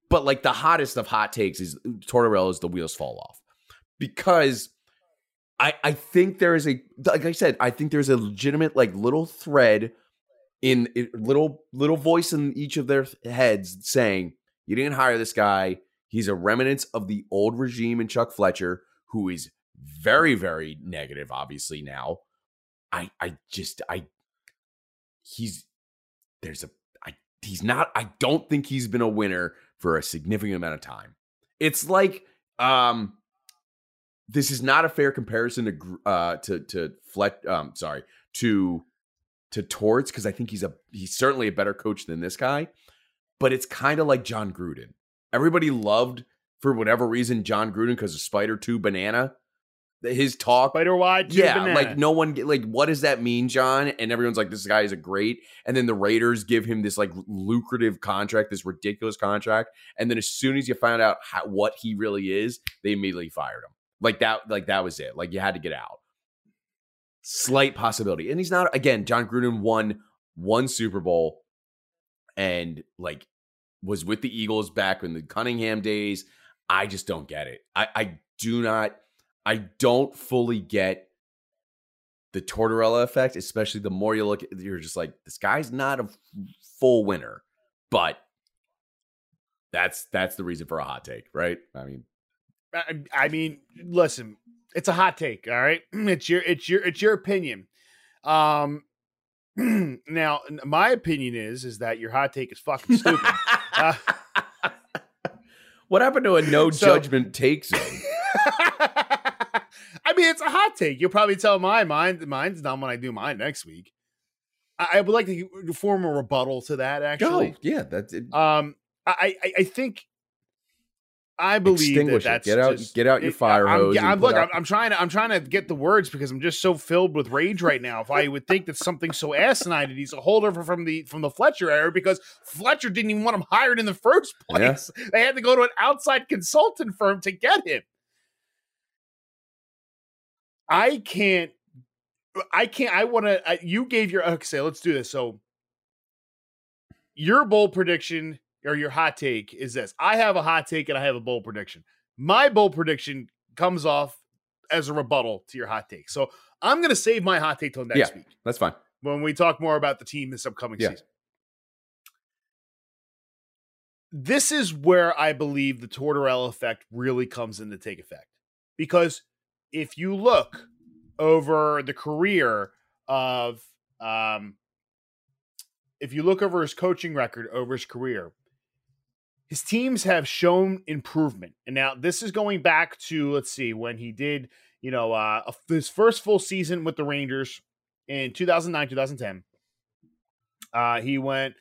but like the hottest of hot takes is Tortorella's the wheels fall off because I I think there is a like I said I think there's a legitimate like little thread in it, little little voice in each of their heads saying you didn't hire this guy he's a remnant of the old regime in Chuck Fletcher who is very very negative obviously now I I just I he's there's a I he's not I don't think he's been a winner for a significant amount of time. It's like um this is not a fair comparison to uh to to Flet um sorry to to Torts because I think he's a he's certainly a better coach than this guy, but it's kind of like Jon Gruden. Everybody loved for whatever reason Jon Gruden because of Spider 2 Banana. His talk Spider wide. yeah, like no one like what does that mean, John? And everyone's like, this guy is a great. And then the Raiders give him this like lucrative contract, this ridiculous contract. And then as soon as you find out how, what he really is, they immediately fired him. Like that, like that was it. Like you had to get out. Slight possibility, and he's not. Again, Jon Gruden won one Super Bowl, and like was with the Eagles back in the Cunningham days. I just don't get it. I, I do not. I don't fully get the Tortorella effect, especially the more you look you're just like, this guy's not a f- full winner. But that's that's the reason for a hot take, right? I mean, I, I mean, listen, it's a hot take. All right, *clears throat* it's your it's your it's your opinion. Um, *clears throat* now my opinion is is that your hot take is fucking stupid. *laughs* uh, *laughs* what happened to a no So- judgment take zone? *laughs* I mean, it's a hot take. You'll probably tell my mind. mine's done when I do mine next week. I, I would like to form a rebuttal to that. Actually, Go, yeah, that's it. um, I, I, I think I believe that it. that's Get out- just- get out your it- fire I'm, hose I'm, look, out- I'm, I'm trying to, I'm trying to get the words because I'm just so filled with rage right now. If I would think that something so asinine that he's a holdover from the from the Fletcher era because Fletcher didn't even want him hired in the first Yeah. place. *laughs* They had to go to an outside consultant firm to get him. I can't. I can't. I want to. You gave your okay. Let's do this. So your bold prediction or your hot take is this. I have a hot take and I have a bold prediction. My bold prediction comes off as a rebuttal to your hot take. So I'm going to save my hot take till next Yeah. week That's fine. when we talk more about the team this upcoming Yeah. season. This is where I believe the Tortorella effect really comes into take effect. because if you look over the career of um if you look over his coaching record over his career his teams have shown improvement and now this is going back to let's see when he did you know uh his first full season with the rangers in 2009 2010 uh he went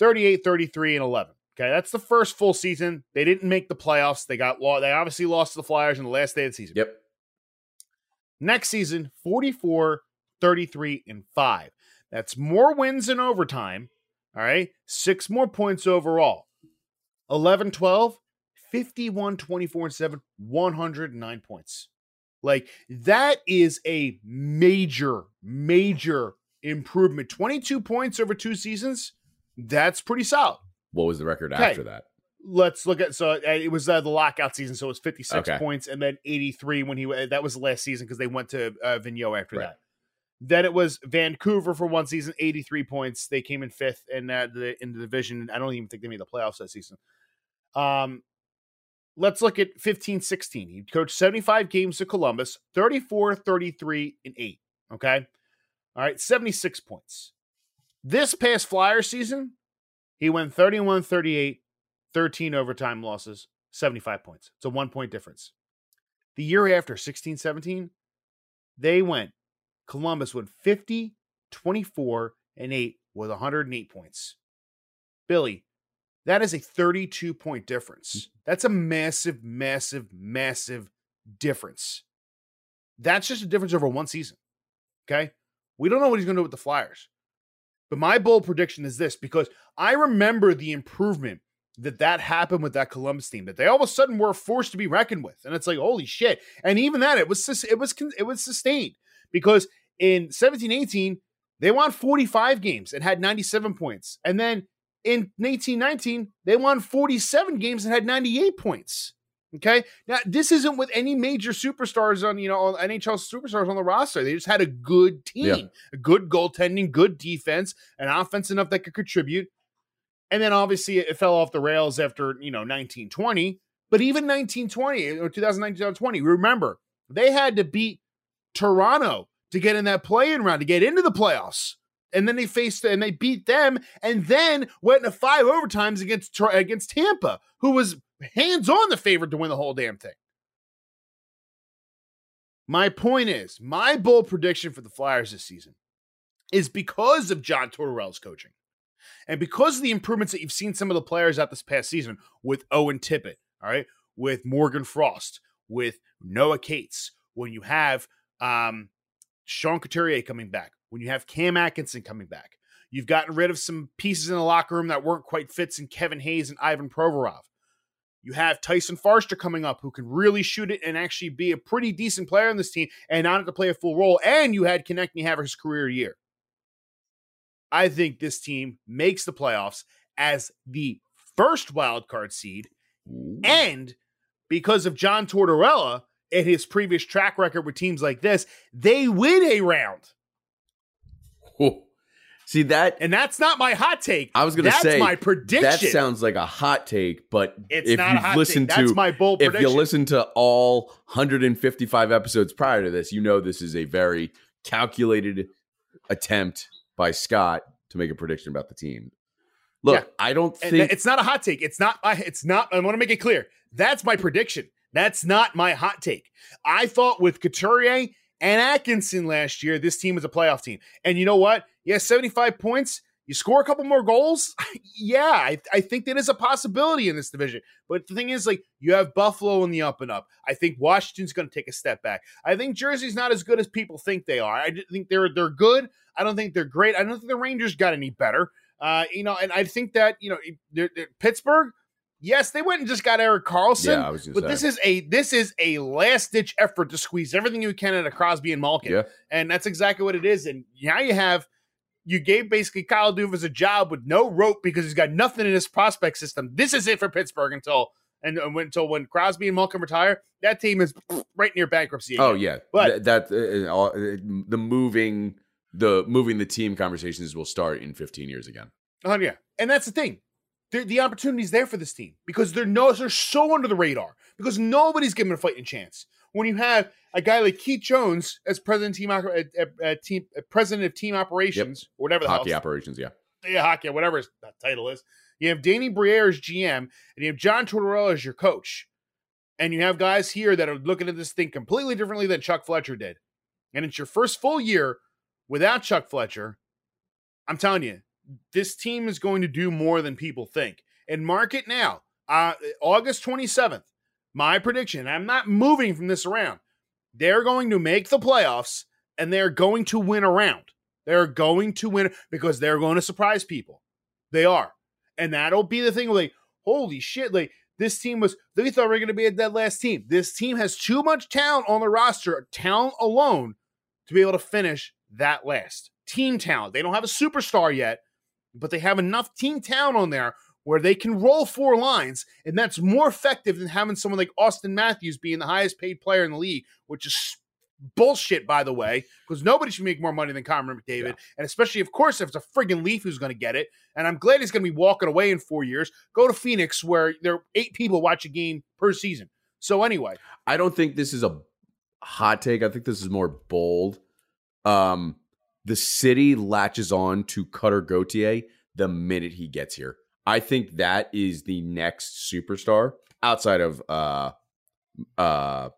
38 33 and 11 okay that's the first full season they didn't make the playoffs they got lost they obviously lost to the flyers in the last day of the season Yep. Next season, 44, 33, and 5. That's more wins in overtime. All right. Six more points overall. 11, 12, 51, 24, and 7, 109 points. Like that is a major, major improvement. 22 points over two seasons. That's pretty solid. What was the record Okay. after that? Let's look at so uh, it was uh, the lockout season, so it was 56 Okay. points and then 83 when he that was the last season because they went to uh, Vigneault after Right. that. Then it was Vancouver for one season, 83 points. They came in fifth in uh, the in the division. I don't even think they made the playoffs that season. Um, let's look at 15 16. He coached 75 games to Columbus, 34, 33, and 8. Okay. All right, 76 points. This past Flyer season, he went 31, 38, 13 overtime losses, 75 points. It's a one point difference. The year after, 16 17, they went, Columbus went 50, 24, and 8 with 108 points. Billy, that is a 32 point difference. Mm. That's a massive, massive, massive difference. That's just a difference over one season. Okay. We don't know what he's going to do with the Flyers. But my bold prediction is this because I remember the improvement that that happened with that Columbus team that they all of a sudden were forced to be reckoned with, and it's like holy shit! And even that it was sus- it was con- it was sustained because in 17 18 they won 45 games and had 97 points, and then in 18 19 they won 47 games and had 98 points. Okay, now this isn't with any major superstars on you know NHL superstars on the roster. They just had a good team, Yeah. a good goaltending, good defense, an offense enough that could contribute. And then obviously it fell off the rails after, you know, 1920. But even 1920 or 2019 20, remember, they had to beat Toronto to get in that play-in round, to get into the playoffs. And then they faced and they beat them and then went into five overtimes against against Tampa, who was hands on the favorite to win the whole damn thing. My point is, my bold prediction for the Flyers this season is because of John Tortorella's coaching. And because of the improvements that you've seen some of the players out this past season with Owen Tippett, all right, with Morgan Frost, with Noah Cates, when you have um, Sean Couturier coming back, when you have Cam Atkinson coming back, you've gotten rid of some pieces in the locker room that weren't quite fits in Kevin Hayes and Ivan Provorov. You have Tyson Foerster coming up who can really shoot it and actually be a pretty decent player on this team and not have to play a full role. And you had Konecny have his career year. I think this team makes the playoffs as the first wild card seed. And because of John Tortorella and his previous track record with teams like this, they win a round. See that And that's not my hot take. I was going to say my prediction. That sounds like a hot take, but it's if not you've listened to my bold if prediction. you listen to all 155 episodes prior to this, you know this is a very calculated attempt by Scott to make a prediction about the team. Look, Yeah. I don't And it's not a hot take. It's not. It's not. I want to make it clear. That's my prediction. That's not my hot take. I thought with Couturier and Atkinson last year, this team was a playoff team. And you know what? Yeah, seventy-five points. You score a couple more goals. *laughs* yeah, I, I think that is a possibility in this division. But the thing is, like, you have Buffalo in the up and up. I think Washington's going to take a step back. I think Jersey's not as good as people think they are. I think they're they're good. I don't think they're great. I don't think the Rangers got any better. Uh, you know, and I think that you know they're- they're- Pittsburgh. Yes, they went and just got Erik Karlsson. Yeah, I was gonna but say. this is a this is a last ditch effort to squeeze everything you can out of Crosby and Malkin, Yeah. and that's exactly what it is. And now you have you gave basically Kyle Dubas a job with no rope because he's got nothing in his prospect system. This is it for Pittsburgh until and, and until when Crosby and Malkin retire, that team is right near bankruptcy. Oh yeah, But- Th- that uh, all- uh, the moving the moving the team conversations will start in 15 years again. Oh yeah, and that's the thing. The, the opportunity's there for this team because they're no they're so under the radar because nobody's giving them a fighting chance. when you have a guy like Keith Jones as president team uh, uh, uh, team uh, president of team operations or whatever the Hockey operations, yeah. yeah, hockey, whatever that title is. You have Danny Briere as GM, and you have John Tortorella as your coach. And you have guys here that are looking at this thing completely differently than Chuck Fletcher did. And it's your first full year without Chuck Fletcher. I'm telling you, this team is going to do more than people think. And mark it now, uh, August 27th. My prediction, I'm not moving from this around. They're going to make the playoffs and they're going to win around. They're going to win because they're going to surprise people. They are. And that'll be the thing like, holy shit, like this team was they thought we were going to be a dead last team. This team has too much talent on the roster, talent alone, to be able to finish that last. Team talent. They don't have a superstar yet, but they have enough team talent on there where they can roll four lines, and that's more effective than having someone like Auston Matthews being the highest paid player in the league, which is bullshit, by the way, because nobody should make more money than Connor McDavid. Yeah. And especially, of course, if it's a friggin' Leaf who's going to get it. And I'm glad he's going to be walking away in four years. Go to Phoenix, where there are eight people watch a game per season. So, anyway. I don't think this is a hot take. I think this is more bold. Um, the city latches on to Cutter Gauthier the minute he gets here. I think that is the next superstar outside of uh uh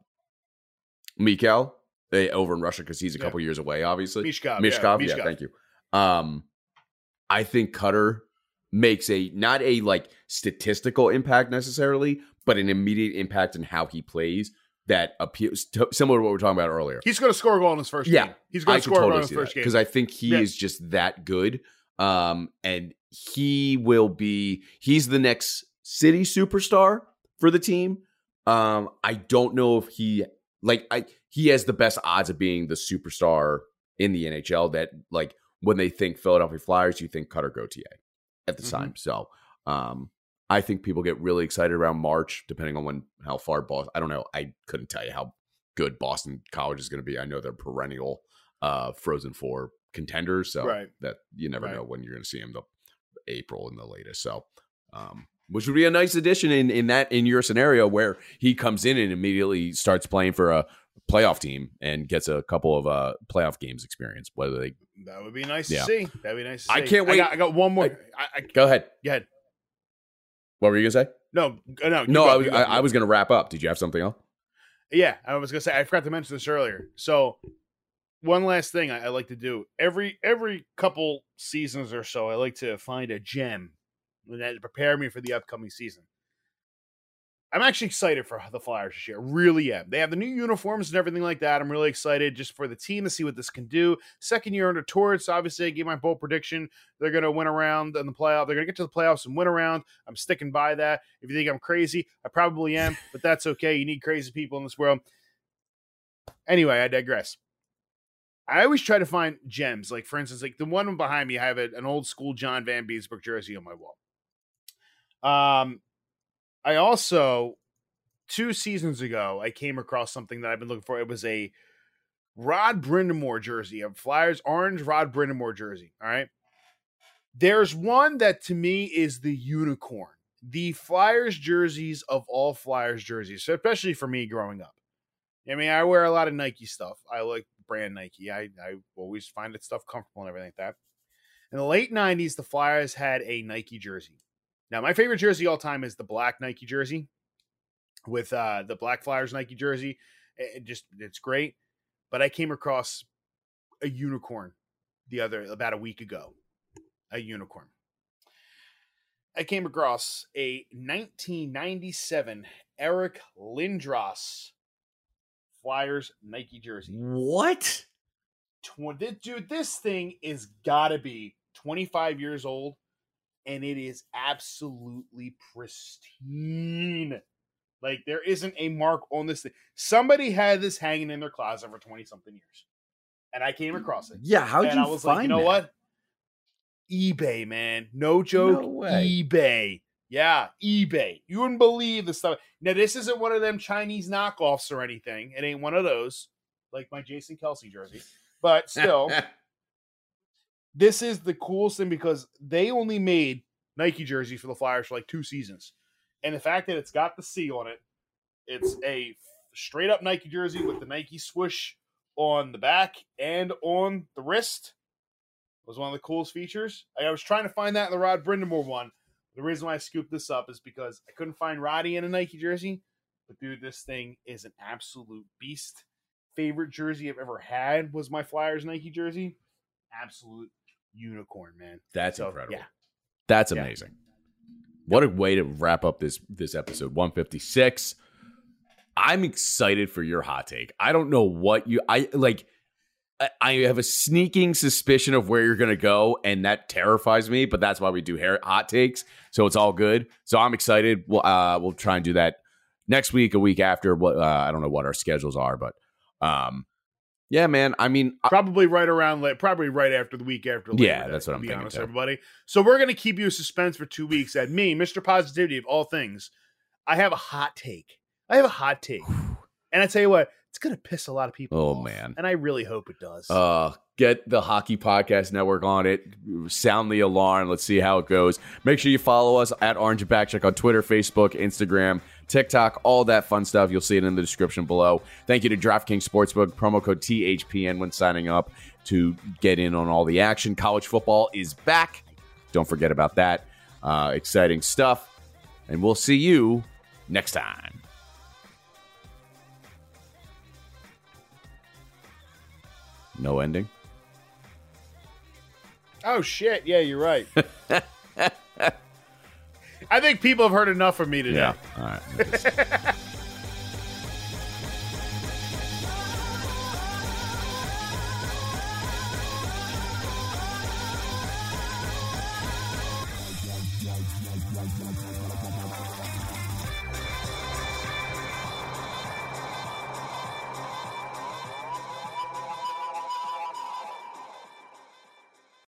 Mikhail eh, over in Russia because he's a couple yeah. years away, obviously. Michkov. Michkov, yeah, yeah, thank you. Um I think Cutter makes a not a like statistical impact necessarily, but an immediate impact in how he plays that appeals to, similar to what we are talking about earlier. He's going to score a goal in his first yeah, game. He's going to score totally a goal in his first game because I think he yeah. is just that good. Um, and he will be he's the next city superstar for the team. Um, I don't know if he like I he has the best odds of being the superstar in the NHL that like when they think Philadelphia Flyers, you think Cutter Gauthier at the mm-hmm. time. So um I think people get really excited around March, depending on when how far Boston. I don't know. I couldn't tell you how good Boston College is going to be. I know they're perennial uh, Frozen Four contenders, so right. that you never right. know when you're going to see them. The April in the latest, so um, which would be a nice addition in in that in your scenario where he comes in and immediately starts playing for a playoff team and gets a couple of uh playoff games experience. Whether they that would be nice yeah. to see. That'd be nice. I can't wait. I got, I got one more. I, I, go ahead. Go ahead. What were you gonna say? No, uh, no, no. I was I, I, was gonna wrap up. Did you have something else? Yeah, I was gonna say I forgot to mention this earlier. So one last thing I, I like to do every every couple seasons or so, I like to find a gem that prepare me for the upcoming season. I'm actually excited for the Flyers this year. Really am. They have the new uniforms and everything like that. I'm really excited just for the team to see what this can do. Second year under Torts, obviously, I gave my bold prediction. They're going to win around in the playoff. They're going to get to the playoffs and win around. I'm sticking by that. If you think I'm crazy, I probably am, but that's okay. You need crazy people in this world. Anyway, I digress. I always try to find gems. Like, for instance, like the one behind me, I have an old school John Vanbiesbrouck jersey on my wall. Um, I also two seasons ago I came across something that I've been looking for. It was a Rod Brind'Amour jersey, a Flyers orange Rod Brind'Amour jersey. All right. There's one that to me is the unicorn. The Flyers jerseys of all Flyers jerseys, so especially for me growing up. I mean, I wear a lot of Nike stuff. I like brand Nike. I, I always find it stuff comfortable and everything like that. In the late 90s, the Flyers had a Nike jersey. Now, my favorite jersey all time is the black Nike jersey with uh, the Black Flyers Nike jersey. It just it's great. But I came across a unicorn the other about a week ago. A unicorn. I came across a 1997 Eric Lindros Flyers Nike jersey. What? dude, this thing is gotta be 25 years old and it is absolutely pristine. Like there isn't a mark on this thing. Somebody had this hanging in their closet for 20 something years. And I came across it. Yeah, how did you I was find like, you know that? what? eBay, man. No joke. No eBay. Yeah, eBay. You wouldn't believe the stuff. Now, this isn't one of them Chinese knockoffs or anything. It ain't one of those, like my Jason Kelce jersey. But still, *laughs* this is the coolest thing because they only made Nike jerseys for the Flyers for like two seasons. And the fact that it's got the C on it, it's a straight up Nike jersey with the Nike swoosh on the back and on the wrist. was one of the coolest features. I was trying to find that in the Rod Brind'Amour one. The reason why I scooped this up is because I couldn't find Roddy in a Nike jersey. But dude, this thing is an absolute beast. Favorite jersey I've ever had was my Flyers Nike jersey. Absolute unicorn, man. That's So, incredible. yeah. That's Yeah. amazing. What a way to wrap up this this episode 156. I'm excited for your hot take. I don't know what you I like I- I have a sneaking suspicion of where you're going to go and that terrifies me, but that's why we do hair hot takes. So it's all good. So I'm excited. We'll uh we'll try and do that next week, a week after what uh, I don't know what our schedules are, but um yeah, man. I mean, I- Probably right around, like, probably right after the week after. Labor Yeah, Day, that's what to I'm be thinking honest, too. everybody. So we're gonna keep you in suspense for two weeks. At me, Mr. Positivity of all things, I have a hot take. I have a hot take, and I tell you what, it's gonna piss a lot of people. Oh, off, man. and I really hope it does. Uh, get the Hockey Podcast Network on it. Sound the alarm. Let's see how it goes. Make sure you follow us at Orange Backcheck on Twitter, Facebook, Instagram, TikTok, all that fun stuff. You'll see it in the description below. Thank you to DraftKings Sportsbook, promo code THPN when signing up to get in on all the action. College football is back. Don't forget about that. Uh, exciting stuff. And we'll see you next time. No ending. oh shit! Yeah, you're right. *laughs* I think people have heard enough from me today. Yeah. All right. *laughs*